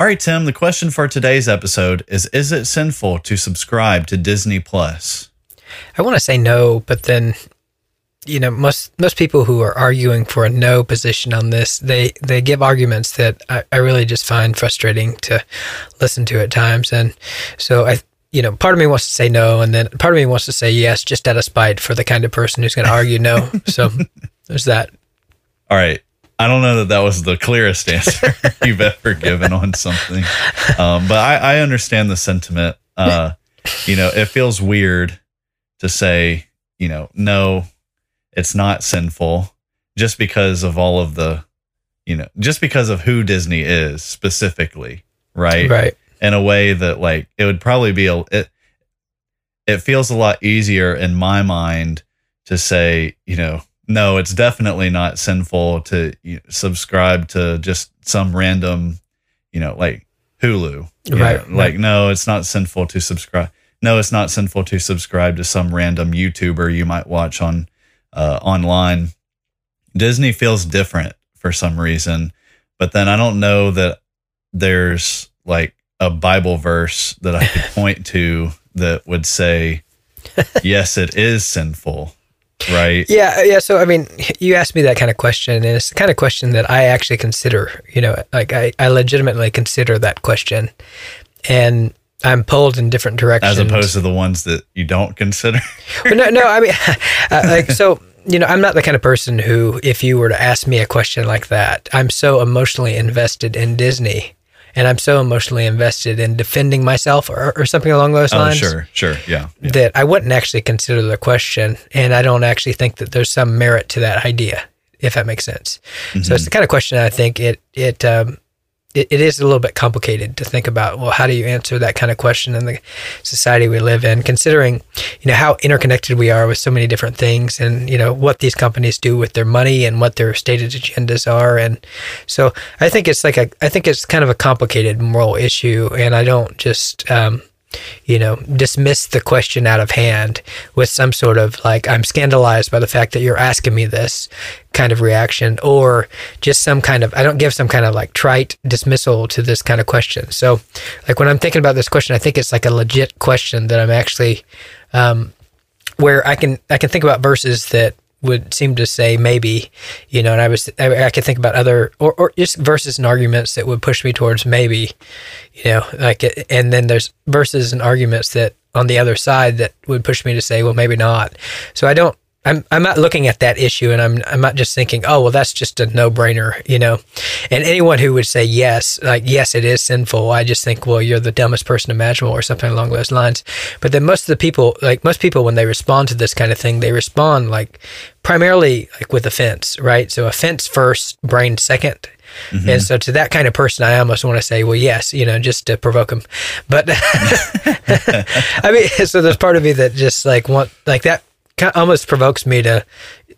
All right, Tim, the question for today's episode is Is it sinful to subscribe to Disney Plus? I want to say no, but then you know most most people who are arguing for a no position on this they they give arguments that I, I really just find frustrating to listen to at times and so I you know part of me wants to say no and then part of me wants to say yes just out of spite for the kind of person who's going to argue no so there's that All right. I don't know that that was the clearest answer you've ever given on something, um, but I, I understand the sentiment. Uh, you know, it feels weird to say, you know, no, it's not sinful just because of all of the, you know, just because of who Disney is specifically, right? right in a way that like it would probably be a it it feels a lot easier in my mind to say you know no it's definitely not sinful to you know, subscribe to just some random you know like hulu. Right, know, like right. no it's not sinful to subscribe no it's not sinful to subscribe to some random youtuber you might watch on uh, online. Disney feels different for some reason but then i don't know that there's like a Bible verse that I could point to that would say, yes, it is sinful, right? Yeah, yeah. So I mean, you asked me that kind of question, and it's the kind of question that I actually consider. You know, like I, I legitimately consider that question, and I'm pulled in different directions. As opposed to the ones that you don't consider. Well, no, no. I mean, uh, like so. You know, I'm not the kind of person who, if you were to ask me a question like that, I'm so emotionally invested in Disney, and I'm so emotionally invested in defending myself or, or something along those lines. oh, lines. sure, sure, yeah. yeah. that I wouldn't actually consider the question, and I don't actually think that there's some merit to that idea, if that makes sense. So it's the kind of question I think it it um, it, it is a little bit complicated to think about. Well, how do you answer that kind of question in the society we live in, considering you know how interconnected we are with so many different things, and you know what these companies do with their money and what their stated agendas are, and so I think it's like a I think it's kind of a complicated moral issue, and I don't just um, you know, dismiss the question out of hand with some sort of like, I'm scandalized by the fact that you're asking me this kind of reaction, or just some kind of, I don't give some kind of like trite dismissal to this kind of question. So, like, when I'm thinking about this question, I think it's like a legit question that I'm actually, um, where I can, I can think about verses that would seem to say maybe, you know, and I was I, I could think about other or, or just verses and arguments that would push me towards maybe, you know, like and then there's verses and arguments that on the other side that would push me to say, well, maybe not. So I don't. I'm I'm not looking at that issue, and I'm I'm not just thinking, oh well, that's just a no brainer, you know. And anyone who would say yes, like yes, it is sinful, I just think, well, you're the dumbest person imaginable, or something along those lines. But then most of the people, like most people, when they respond to this kind of thing, they respond like primarily like with offense, right? So offense first, brain 2nd mm-hmm. And so to that kind of person, I almost want to say, well, yes, you know, just to provoke them. But I mean, so there's part of me that just like want like that almost provokes me to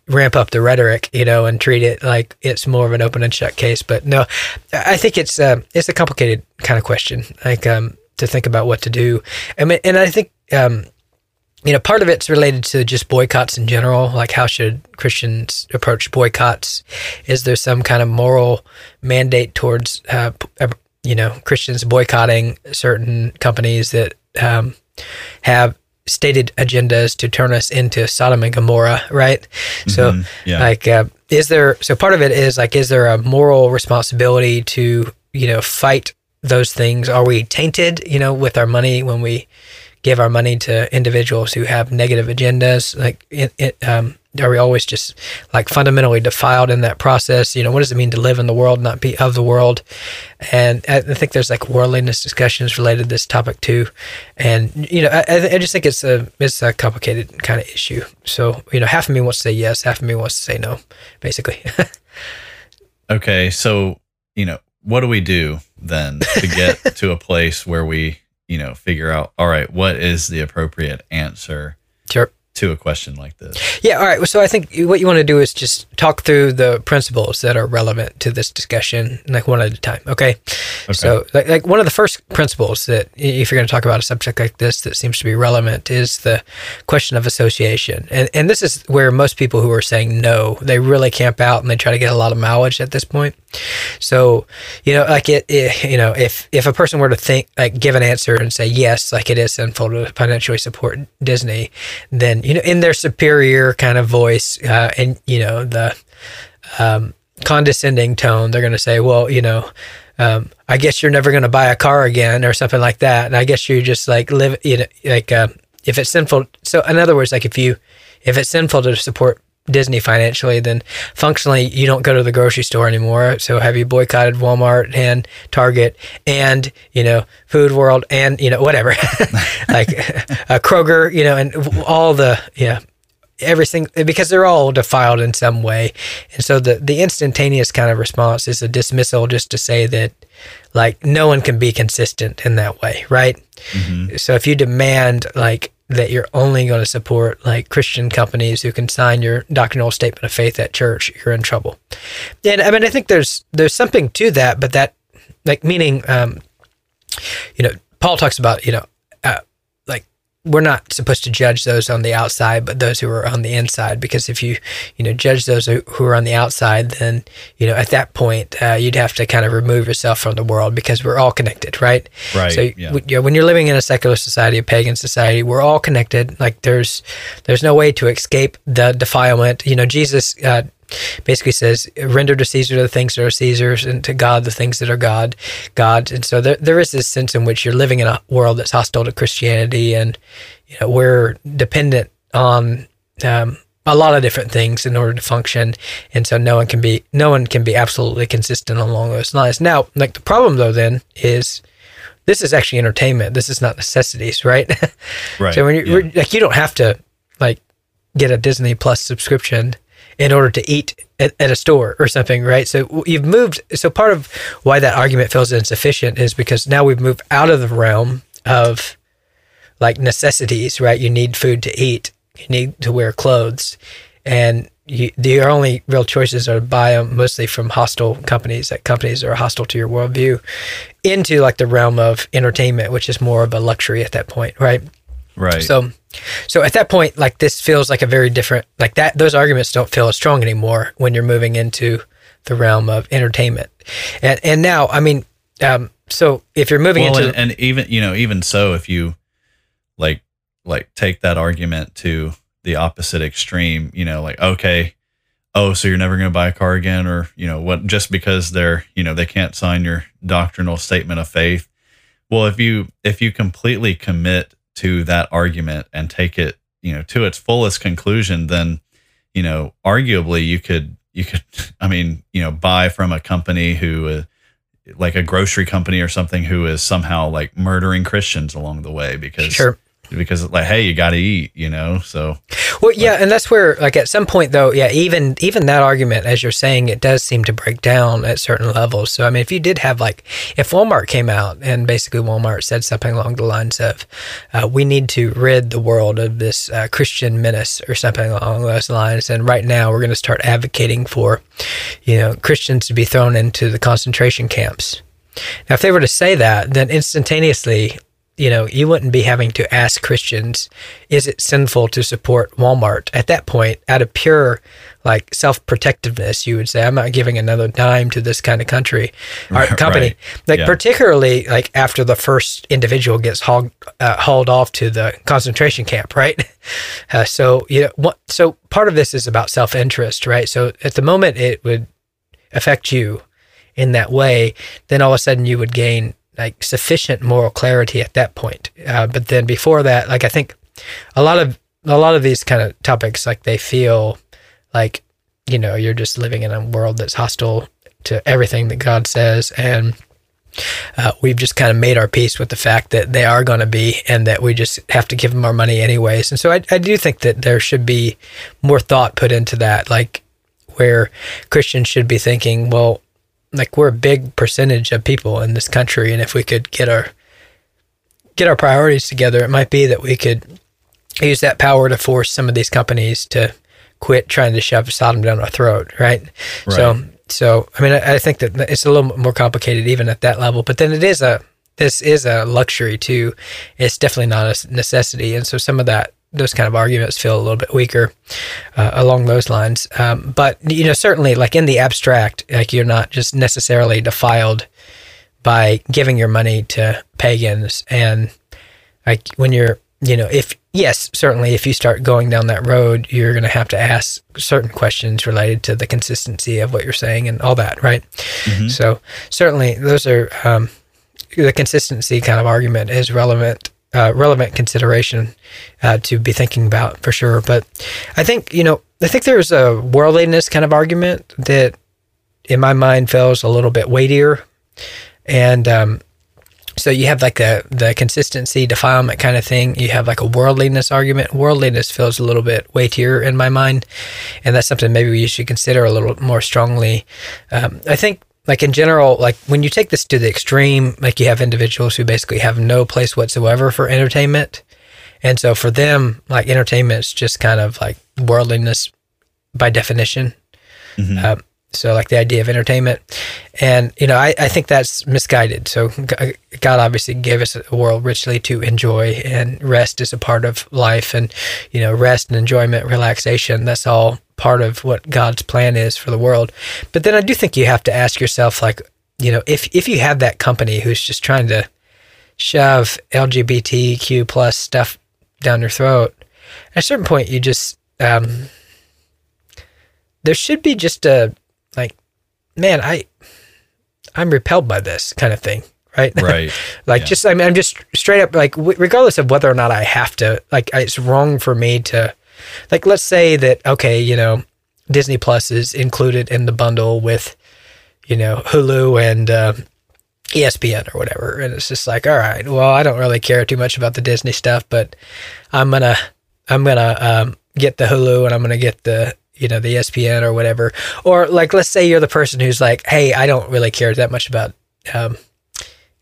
ramp up the rhetoric, you know, and treat it like it's more of an open and shut case. But no, I think it's uh, it's a complicated kind of question. Like, um, to think about what to do. I mean, and I think um, you know, part of it's related to just boycotts in general. Like, how should Christians approach boycotts? Is there some kind of moral mandate towards, uh, you know, Christians boycotting certain companies that um, have stated agendas to turn us into Sodom and Gomorrah, right? Mm-hmm. So, yeah. like, uh, is there, so part of it is like, is there a moral responsibility to, you know, fight those things? Are we tainted, you know, with our money when we, give our money to individuals who have negative agendas? Like, it, it, um, are we always just like fundamentally defiled in that process? You know, what does it mean to live in the world, not be of the world? And I think there's like worldliness discussions related to this topic too. And you know, I, I just think it's a it's a complicated kind of issue. So you know, half of me wants to say yes, half of me wants to say no, basically. okay, so you know, what do we do then to get to a place where we you know, figure out, all right, what is the appropriate answer sure. To a question like this? Yeah. All right. So I think what you want to do is just talk through the principles that are relevant to this discussion, like one at a time. Okay. okay. So, like, like one of the first principles that, if you're going to talk about a subject like this that seems to be relevant, is the question of association. And, and this is where most people who are saying no, they really camp out and they try to get a lot of mileage at this point. So, you know, like it, it, you know, if if a person were to think like give an answer and say yes, like it is sinful to financially support Disney, then you know, in their superior kind of voice, uh, and you know the um, condescending tone, they're going to say, well, you know. Um, I guess you're never going to buy a car again, or something like that. And I guess you just like live, you know, like uh, if it's sinful. So, in other words, like if you, if it's sinful to support Disney financially, then functionally you don't go to the grocery store anymore. So have you boycotted Walmart and Target and you know Food World and you know whatever, like uh, Kroger, you know, and all the yeah everything because they're all defiled in some way, and so the the instantaneous kind of response is a dismissal just to say that like no one can be consistent in that way, right? Mm-hmm. So if you demand like that you're only going to support like Christian companies who can sign your doctrinal statement of faith at church, you're in trouble. And I mean, I think there's there's something to that, but that like meaning, um, you know, Paul talks about you know uh, we're not supposed to judge those on the outside, but those who are on the inside. Because if you, you know, judge those who are on the outside, then you know at that point uh, you'd have to kind of remove yourself from the world because we're all connected, right? Right. So yeah. you know, when you're living in a secular society, a pagan society, we're all connected. Like there's there's no way to escape the defilement. You know, Jesus uh, basically says, render to Caesar the things that are Caesar's and to God the things that are God, God's. And so there, there is this sense in which you're living in a world that's hostile to Christianity and, you know, we're dependent on, um, a lot of different things in order to function. And so no one can be, no one can be absolutely consistent along those lines. Now, like the problem though, then is, this is actually entertainment. This is not necessities, right? Right. so when you're yeah. like, you don't have to like get a Disney Plus subscription in order to eat at, at, a store or something, right? So you've moved. So part of why that argument feels insufficient is because now we've moved out of the realm of like necessities, right? You need food to eat, you need to wear clothes, and you, your only real choices are to buy them mostly from hostile companies, that companies are hostile to your worldview, into like the realm of entertainment, which is more of a luxury at that point, right? Right. So so at that point, like this feels like a very different, like that, those arguments don't feel as strong anymore when you're moving into the realm of entertainment. And, and now, I mean, um, so if you're moving well, into, and, and even, you know, even so, if you like, like take that argument to the opposite extreme, you know, like, okay, oh, so you're never going to buy a car again, or, you know, what, just because they're, you know, they can't sign your doctrinal statement of faith. Well, if you, if you completely commit to that argument and take it, you know, to its fullest conclusion, then, you know, arguably you could, you could, I mean, you know, buy from a company who, uh, like a grocery company or something who is somehow like murdering Christians along the way because sure because like hey you got to eat you know so. Well yeah and that's where like at some point though yeah even even that argument as you're saying it does seem to break down at certain levels. So i mean if you did have like if walmart came out and basically walmart said something along the lines of uh, we need to rid the world of this uh, christian menace or something along those lines and right now we're going to start advocating for you know christians to be thrown into the concentration camps. Now, if they were to say that, then instantaneously, you know, you wouldn't be having to ask Christians, is it sinful to support Walmart? At that point, out of pure like self protectiveness, you would say, I'm not giving another dime to this kind of country or company. right. Like Yeah. particularly like after the first individual gets hauled uh, hauled off to the concentration camp, right? Uh, so you know, what, so part of this is about self interest, right? So at the moment it would affect you in that way, then all of a sudden you would gain like sufficient moral clarity at that point. Uh, but then before that, like I think a lot of a lot of these kind of topics, like they feel like you know you're just living in a world that's hostile to everything that God says, and uh, we've just kind of made our peace with the fact that they are going to be, and that we just have to give them our money anyways. And so I, I do think that there should be more thought put into that, like where Christians should be thinking, well, like we're a big percentage of people in this country, and if we could get our get our priorities together, it might be that we could use that power to force some of these companies to quit trying to shove Sodom down our throat, right? So, so I mean, I, I think that it's a little more complicated even at that level. But then it is a this is a luxury too. It's definitely not a necessity, and so some of that those kind of arguments feel a little bit weaker uh, along those lines. Um, but you know, certainly, like in the abstract, like you're not just necessarily defiled by giving your money to pagans. And like when you're you know if yes certainly if you start going down that road you're going to have to ask certain questions related to the consistency of what you're saying and all that right? So certainly those are um, the consistency kind of argument is relevant uh, relevant consideration uh, to be thinking about for sure. But i think you know i think there's a worldliness kind of argument that in my mind feels a little bit weightier. And um, so you have like the the consistency defilement kind of thing. You have like a worldliness argument. Worldliness feels a little bit weightier in my mind. And that's something maybe you should consider a little more strongly. Um, i think like in general like when you take this to the extreme like you have individuals who basically have no place whatsoever for entertainment. And so for them like entertainment is just kind of like worldliness by definition. Um, so like the idea of entertainment. And you know I, I think that's misguided. So god obviously gave us a world richly to enjoy and rest is a part of life. And you know rest and enjoyment relaxation that's all part of what god's plan is for the world but then i do think you have to ask yourself like you know if if you have that company who's just trying to shove lgbtq plus stuff down your throat at a certain point you just um there should be just a like man i i'm repelled by this kind of thing right Right. like Yeah. just i mean i'm just straight up like w- regardless of whether or not i have to like it's wrong for me to like let's say that okay you know disney plus is included in the bundle with you know hulu and uh, espn or whatever. And it's just like all right well i don't really care too much about the disney stuff but i'm gonna i'm gonna um, get the hulu and i'm gonna get the you know the espn or whatever. Or like let's say you're the person who's like hey i don't really care that much about um,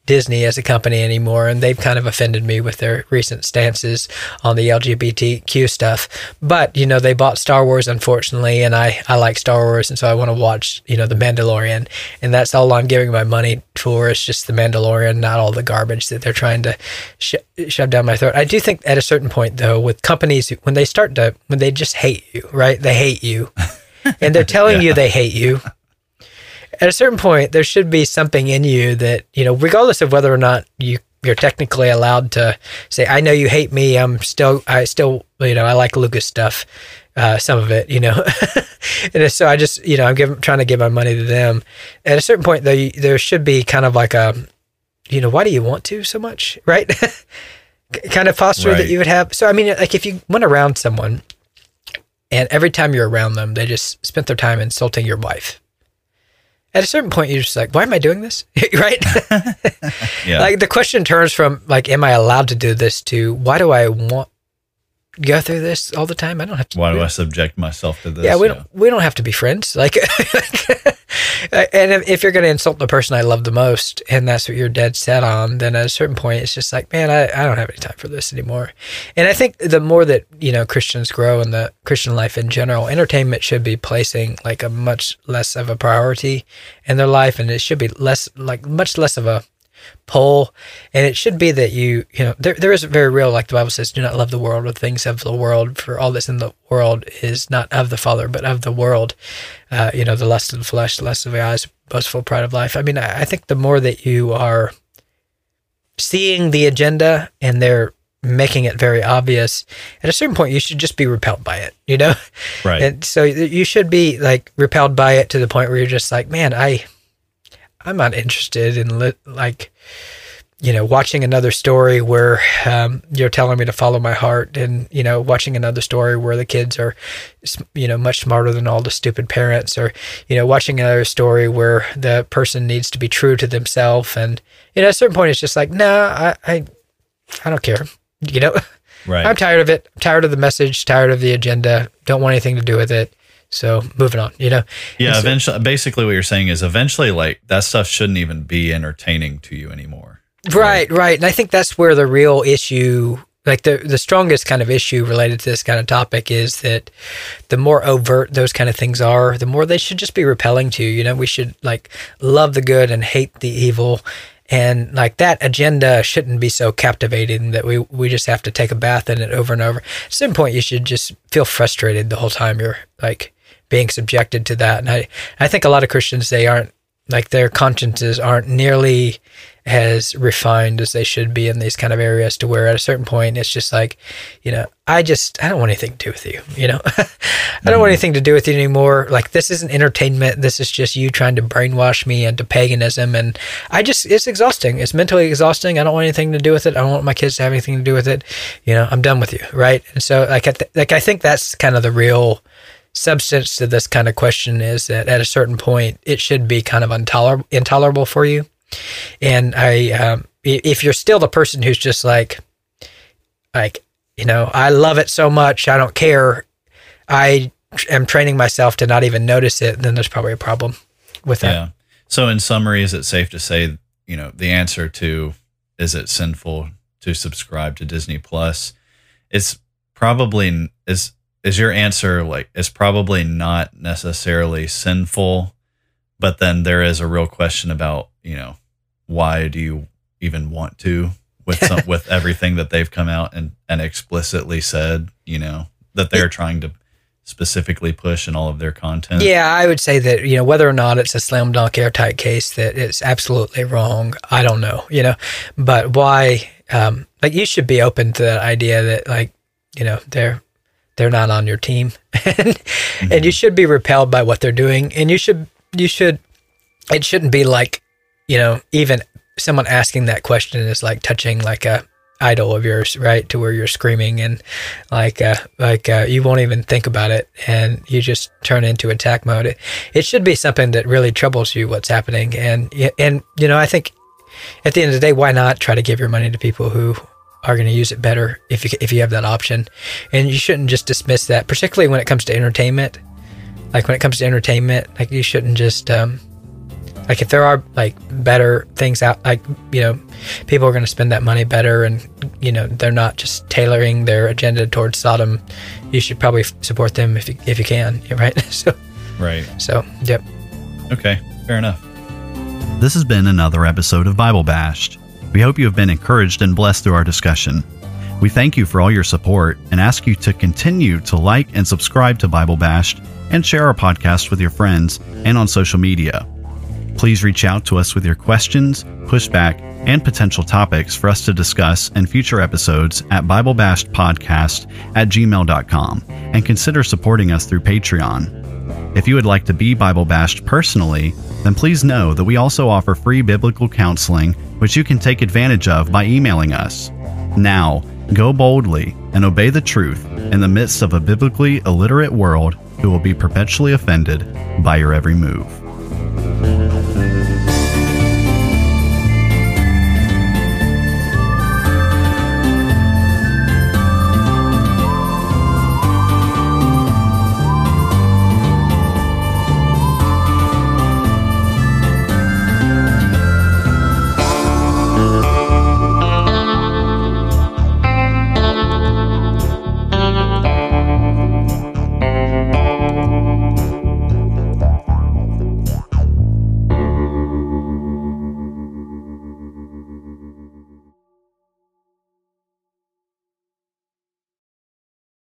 Disney as a company anymore, and they've kind of offended me with their recent stances on the LGBTQ stuff. But you know, they bought Star Wars, unfortunately, and I I like Star Wars, and so I want to watch you know the Mandalorian, and that's all I'm giving my money for is just the Mandalorian, not all the garbage that they're trying to sh- shove down my throat. I do think at a certain point, though, with companies when they start to when they just hate you, right? They hate you, and they're telling you they hate you at a certain point, there should be something in you that, you know, regardless of whether or not you you're technically allowed to say, I know you hate me. I'm still, I still, you know, I like Lucas stuff, uh, some of it, you know. and so I just, you know, I'm giving, trying to give my money to them. At a certain point, though, there should be kind of like a, you know, why do you want to so much, right? kind of posture that you would have. So, I mean, like if you went around someone and every time you're around them, they just spent their time insulting your wife. At a certain point, you're just like, why am I doing this? right? Yeah. Like the question turns from like, am I allowed to do this to why do I want go through this all the time? I don't have to. Why do I subject myself to this? yeah, we don't we don't have to be friends. Like, Uh, and if, if you're going to insult the person I love the most, and that's what you're dead set on, then at a certain point, it's just like, man, I, I don't have any time for this anymore. And I think the more that you know Christians grow in the Christian life in general, entertainment should be placing like a much less of a priority in their life, and it should be less like much less of a pull. And it should be that you, you know, there, there is a very real, like the Bible says, do not love the world or things of the world, for all that's in the world is not of the Father, but of the world. Uh, you know, the lust of the flesh, the lust of the eyes, boastful pride of life. I mean, I, I think the more that you are seeing the agenda and they're making it very obvious at a certain point you should just be repelled by it you know Right. and so you should be like repelled by it to the point where you're just like man i i'm not interested in li- like you know watching another story where um, you're telling me to follow my heart and you know watching another story where the kids are you know much smarter than all the stupid parents or you know watching another story where the person needs to be true to themselves. And you know at a certain point it's just like nah i i, I don't care you know? Right. i'm tired of it. I'm tired of the message tired of the agenda. Don't want anything to do with it so moving on you know yeah. So- Eventually, basically, what you're saying is eventually, like that stuff shouldn't even be entertaining to you anymore. Right, right. And I think that's where the real issue, like the the strongest kind of issue related to this kind of topic is that the more overt those kind of things are, the more they should just be repelling to you. You know, we should like love the good and hate the evil. And like that agenda shouldn't be so captivating that we, we just have to take a bath in it over and over. At some point, you should just feel frustrated the whole time you're like being subjected to that. And I, I think a lot of Christians, they aren't like their consciences aren't nearly as refined as they should be in these kind of areas to where at a certain point it's just like you know i just i don't want anything to do with you you know? I don't want mm-hmm. anything to do with you anymore. Like this isn't entertainment. This is just you trying to brainwash me into paganism. And i just it's exhausting. It's mentally exhausting. I don't want anything to do with it. I don't want my kids to have anything to do with it. You know i'm done with you right? And so like I th- like i think that's kind of the real substance to this kind of question is that at a certain point it should be kind of intolerable intolerable for you and i um, if you're still the person who's just like like you know i love it so much i don't care i am training myself to not even notice it then there's probably a problem with that Yeah. So, in summary, is it safe to say, you know, the answer to is it sinful to subscribe to Disney Plus? It's probably is is your answer like it's probably not necessarily sinful, but then there is a real question about you know why do you even want to with some with everything that they've come out and and explicitly said you know that they're trying to specifically push in all of their content. Yeah, I would say that, you know, whether or not it's a slam dunk airtight case that it's absolutely wrong, I don't know, you know. But why um like you should be open to that idea that like, you know, they're they're not on your team. and, and you should be repelled by what they're doing. And you should you should it shouldn't be like, you know, even someone asking that question is like touching like a idol of yours, right? To where you're screaming and like uh, like uh, you won't even think about it, and you just turn into attack mode. It, it should be something that really troubles you. What's happening, and and you know, I think at the end of the day, why not try to give your money to people who are going to use it better if you if you have that option, and you shouldn't just dismiss that, particularly when it comes to entertainment. Like when it comes to entertainment, like you shouldn't just um, like if there are like better things out like you know people are going to spend that money better and you know they're not just tailoring their agenda towards sodom you should probably f- support them if you, if you can right so Right. so yep Okay. Fair enough. This has been another episode of Bible Bashed. We hope you have been encouraged and blessed through our discussion. We thank you for all your support and ask you to continue to like and subscribe to Bible Bashed and share our podcast with your friends and on social media. Please reach out to us with your questions, pushback, and potential topics for us to discuss in future episodes at BibleBashedPodcast at gmail.com and consider supporting us through Patreon. If you would like to be Bible bashed personally, then please know that we also offer free biblical counseling, which you can take advantage of by emailing us. Now, go boldly and obey the truth in the midst of a biblically illiterate world who will be perpetually offended by your every move.